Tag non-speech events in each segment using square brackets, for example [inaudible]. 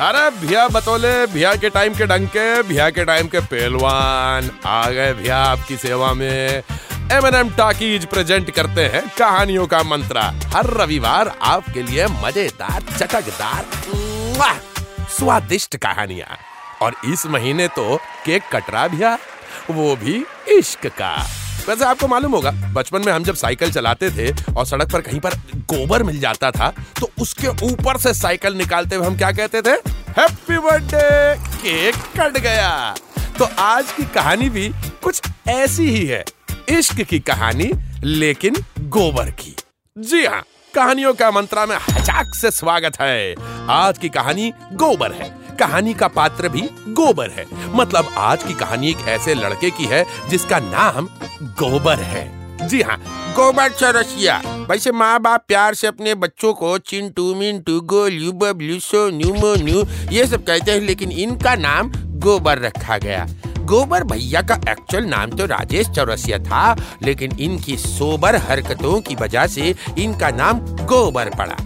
अरे भैया बतौले, भैया के टाइम के डंके, भैया के टाइम के पहलवान आ गए भैया आपकी सेवा में। M N M talkies present करते हैं कहानियों का मंत्रा। हर रविवार आपके लिए मज़ेदार, चटकदार स्वादिष्ट कहानियाँ। और इस महीने तो केक कटरा भैया, वो भी इश्क का। वैसे आपको मालूम होगा, बचपन में हम जब साइकिल चलाते थे और सड़क पर कहीं पर गोबर मिल जाता था तो उसके ऊपर से साइकिल निकालते हुए हम क्या कहते थे? हैप्पी बर्थडे केक कट गया। तो आज की कहानी भी कुछ ऐसी ही है, इश्क की कहानी, लेकिन गोबर की। जी हाँ कहानियों का मंत्रा में हजाक से स्वागत है। आज की कहानी गोबर है। कहानी का पात्र भी गोबर है। मतलब आज की कहानी एक ऐसे लड़के की है जिसका नाम गोबर है। जी हाँ गोबर चौरसिया। वैसे माँ बाप प्यार से अपने बच्चों को चिंटू, मिंटू, गोलू, बबलू, सोनू, मोनू, ये सब कहते हैं, लेकिन इनका नाम गोबर रखा गया। गोबर भैया का एक्चुअल नाम तो राजेश चौरसिया था, लेकिन इनकी सोबर हरकतों की वजह से इनका नाम गोबर पड़ा।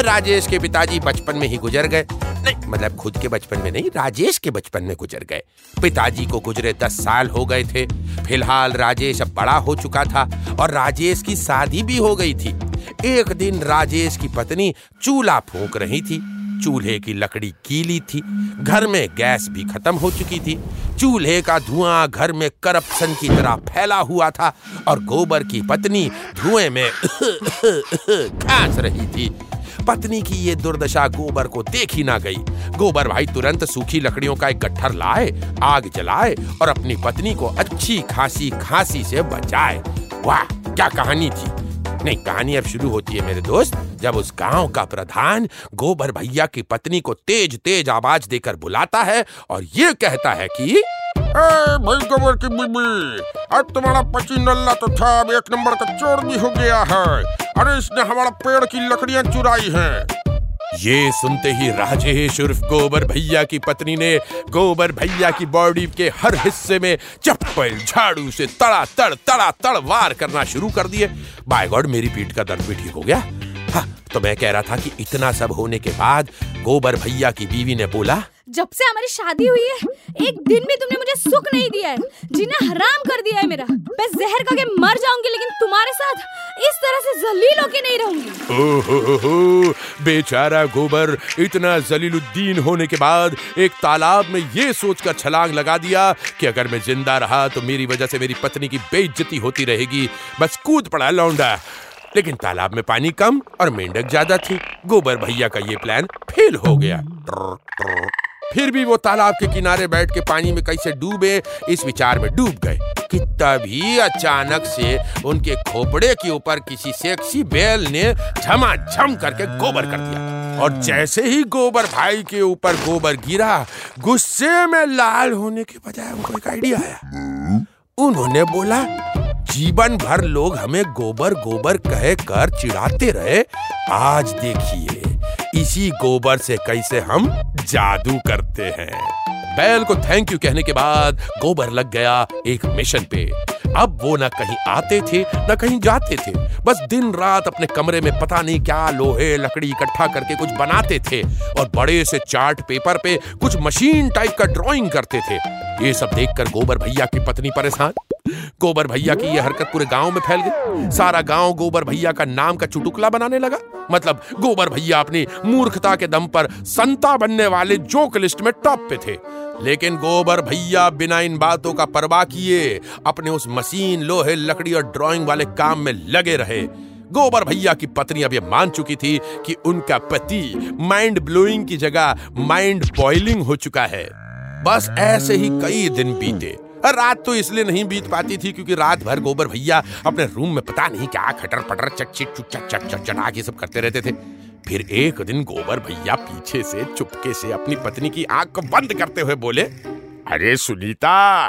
राजेश के पिताजी बचपन में ही गुजर गए। नहीं मतलब खुद के बचपन में नहीं, राजेश के बचपन में गुजर गए। पिताजी को गुजरे दस साल हो गए थे। फ़िलहाल राजेश अब बड़ा हो चुका था और राजेश की शादी भी हो गई थी। एक दिन राजेश की पत्नी चूल्हा फूंक रही थी। चूल्हे की लकड़ी गीली थी। घर में गैस भी खत्म हो चुकी थी। चूल्हे का धुआँ घर में करप्शन की तरह फैला हुआ था और गोबर की पत्नी धुएँ में [coughs] खांस रही थी। पत्नी की ये दुर्दशा गोबर को देखी ना गई। गोबर भाई तुरंत सूखी लकड़ियों का एक गट्ठर लाए, आग जलाए और अपनी पत्नी को अच्छी खासी खांसी से बचाए। वाह, क्या कहानी थी। नहीं, कहानी अब शुरू होती है मेरे दोस्त, जब उस गाँव का प्रधान गोबर भैया की पत्नी को तेज तेज आवाज़ देकर बुलाता है और ये कहता है कि भाई गोबर की बीबी अब तुम्हारा पति नल्ला तो था अब एक नंबर का चोर भी हो गया है। अरे इसने हमारा पेड़ की लकड़ियाँ चुराई हैं। ये सुनते ही राजेश उर्फ़ गोबर भैया की पत्नी ने गोबर भैया की बॉडी के हर हिस्से में चप्पल, झाड़ू से तड़ा तड़ तड़ा तड़ वार करना शुरू कर दिए। बाय गॉड, मेरी पीठ का दर्द भी ठीक हो गया। हाँ तो मैं कह रहा था कि इतना सब होने के बाद गोबर भैया की बीवी ने बोला जब से हमारी शादी हुई है एक दिन भी तुमने मुझे सुख नहीं दिया है जीना हराम कर दिया है मेरा। मैं जहर खा के मर जाऊँगी लेकिन तुम्हारे साथ इस तरह से जलील होके नहीं रहूँगी। ओ हो हो हो बेचारा गोबर इतना जलीलुद्दीन होने के बाद एक तालाब में ये सोचकर छलांग लगा दिया कि अगर मैं ज़िंदा रहा तो मेरी वजह से मेरी पत्नी की बेइज्जती होती रहेगी। बस कूद पड़ा लौंडा। लेकिन तालाब में पानी कम और मेंढक ज़्यादा थी। गोबर भैया का ये प्लान फेल हो गया। ट्र, ट्र। फिर भी वो तालाब के किनारे बैठ के पानी में कैसे डूबे, इस विचार में डूब गए। कि तभी अचानक से उनके खोपड़े के ऊपर किसी सेक्सी बैल ने झमाझम करके गोबर कर दिया और जैसे ही गोबर भाई के ऊपर गोबर गिरा, गुस्से में लाल होने के बजाय उनको एक आइडिया आया। उन्होंने बोला, जीवन भर लोग हमें गोबर गोबर कह कर चिढ़ाते रहे, आज देखिए। इसी गोबर से कैसे हम जादू करते हैं। बैल को थैंक यू कहने के बाद गोबर लग गया एक मिशन पे। अब वो न कहीं आते थे, न कहीं जाते थे। बस दिन रात अपने कमरे में पता नहीं क्या लोहे, लकड़ी इकट्ठा करके कुछ बनाते थे और बड़े से चार्ट पेपर पे कुछ मशीन टाइप का ड्राइंग करते थे। ये सब देखकर गोबर भैया की पत्नी परेशान। गोबर भैया की ये हरकत पूरे गाँव में फैल गई। सारा गाँव गोबर भैया का नाम का चुटुकला बनाने लगा। मतलब गोबर भैया अपनी मूर्खता के दम पर संता बनने वाले जोक लिस्ट में टॉप पे थे। लेकिन गोबर भैया बिना इन बातों का परवाह किए अपने उस मशीन, लोहे, लकड़ी और ड्राइंग वाले काम में लगे रहे। गोबर भैया की पत्नी अब ये मान चुकी थी कि उनका पति माइंड ब्लोइंग की जगह माइंड बॉइलिंग हो चुका है। बस ऐसे ही कई दिन बीते। रात तो इसलिए नहीं बीत पाती थी क्योंकि रात भर गोबर भैया अपने रूम में पता नहीं क्या खटर पटर चट चिट चट चट सब करते रहते थे। फिर एक दिन गोबर भैया पीछे से चुपके से अपनी पत्नी की आँख को बंद करते हुए बोले, अरे सुनीता,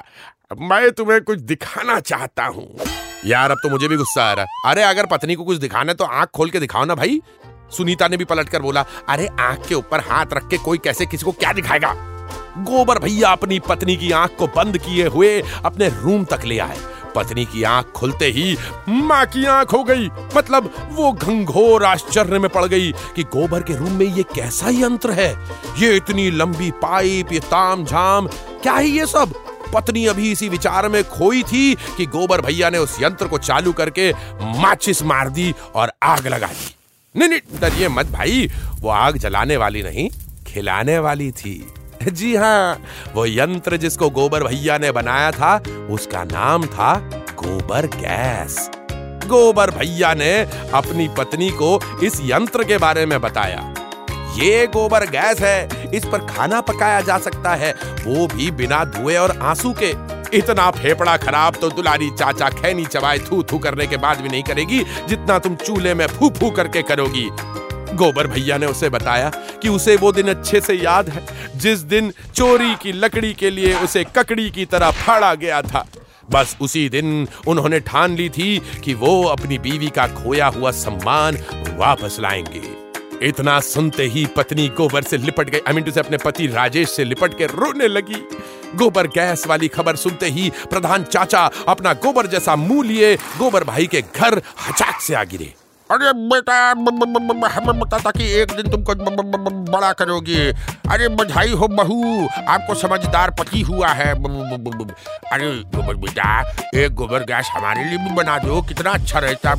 मैं तुम्हें कुछ दिखाना चाहता हूँ। यार, अब तो मुझे भी गुस्सा आ रहा है। अरे, अगर पत्नी को कुछ दिखाना है तो आँख खोल के दिखाओ ना भाई। सुनीता ने भी पलट कर बोला, अरे, आँख के ऊपर हाथ रख के कोई कैसे किसी को क्या दिखाएगा? गोबर भैया अपनी पत्नी की आँख को बंद किए हुए अपने रूम तक ले आए। पत्नी की आँख खुलते ही माँ की आँख हो गई। मतलब वो घंघोर आश्चर्य में पड़ गई कि गोबर के रूम में ये कैसा यंत्र है? ये इतनी लंबी पाइप, ये ताम झाम क्या है ये सब? पत्नी अभी इसी विचार में खोई थी कि गोबर भैया ने उस यंत्र को चालू करके माचिस मार दी और आग लगा दी। नहीं नहीं, डरिए मत भाई, वो आग जलाने वाली नहीं, खिलाने वाली थी। [laughs] जी हाँ वो यंत्र जिसको गोबर भैया ने बनाया था, उसका नाम था गोबर गैस। गोबर भैया ने अपनी पत्नी को इस यंत्र के बारे में बताया। ये गोबर गैस है, इस पर खाना पकाया जा सकता है, वो भी बिना धुएँ और आँसू के। इतना फेफड़ा खराब तो दुलारी चाचा खैनी चबाए थू थू करने के बाद भी नहीं करेगी, जितना तुम चूल्हे में फू फू करके करोगी। गोबर भैया ने उसे बताया कि उसे वो दिन अच्छे से याद है, जिस दिन चोरी की लकड़ी के लिए उसे ककड़ी की तरह फाड़ा गया था। बस उसी दिन उन्होंने ठान ली थी कि वो अपनी बीवी का खोया हुआ सम्मान वापस लाएँगे। इतना सुनते ही पत्नी गोबर से लिपट गई। आई मीन अपने पति राजेश से लिपट के रोने लगी। गोबर गैस वाली खबर सुनते ही प्रधान चाचा अपना गोबर जैसा मुँह लिए गोबर भाई के घर हचाक से आ गिरे। अरे बेटा हमें बता था कि एक दिन तुमको बड़ा करोगे अरे बधाई हो बहू आपको समझदार पति हुआ है अरे गोबर बेटा एक गोबर गैस हमारे लिए भी बना दो कितना अच्छा रहता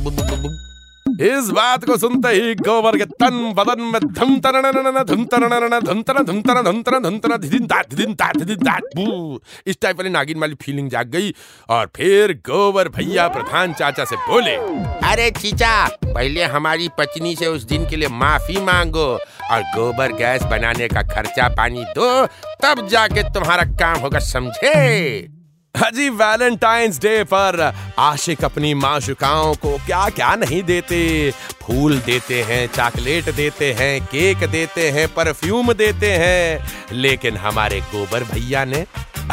इस बात को सुनते ही गोबर के तन बदन में धम तरन धम तरन धम तरन धम तरन धम तरन धम तरन धिदिन दात धिदिन दात धिदिन दात इस टाइप वाली नागिन वाली फीलिंग जाग गई और फिर गोबर भैया प्रधान चाचा से बोले अरे चीचा पहले हमारी पत्नी से उस दिन के लिए माफ़ी मांगो और गोबर गैस बनाने का खर्चा पानी दो तब जाके तुम्हारा काम होगा समझे हाजी वैलेंटाइंस डे पर आशिक अपनी माशुकाओं को क्या क्या नहीं देते? फूल देते हैं चॉकलेट देते हैं केक देते हैं परफ्यूम देते हैं। लेकिन हमारे गोबर भैया ने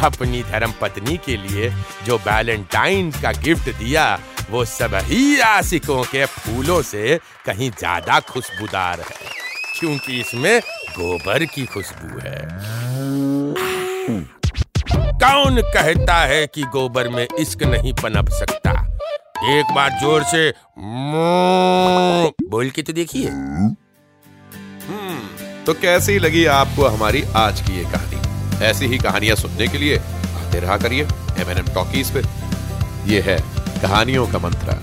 अपनी धर्म पत्नी के लिए जो वैलेंटाइंस का गिफ्ट दिया, वो ही आशिकों के फूलों से कहीं ज़्यादा खुशबूदार है। क्योंकि इसमें गोबर की खुशबू है। कौन कहता है कि गोबर में इश्क नहीं पनप सकता? एक बार ज़ोर से बोल के तो देखिए। हम्म, तो कैसी लगी आपको हमारी आज की ये कहानी? ऐसी ही कहानियाँ सुनने के लिए आते रहा करिए एम एन एम टॉकीज पे। ये है कहानियों का मंत्रा।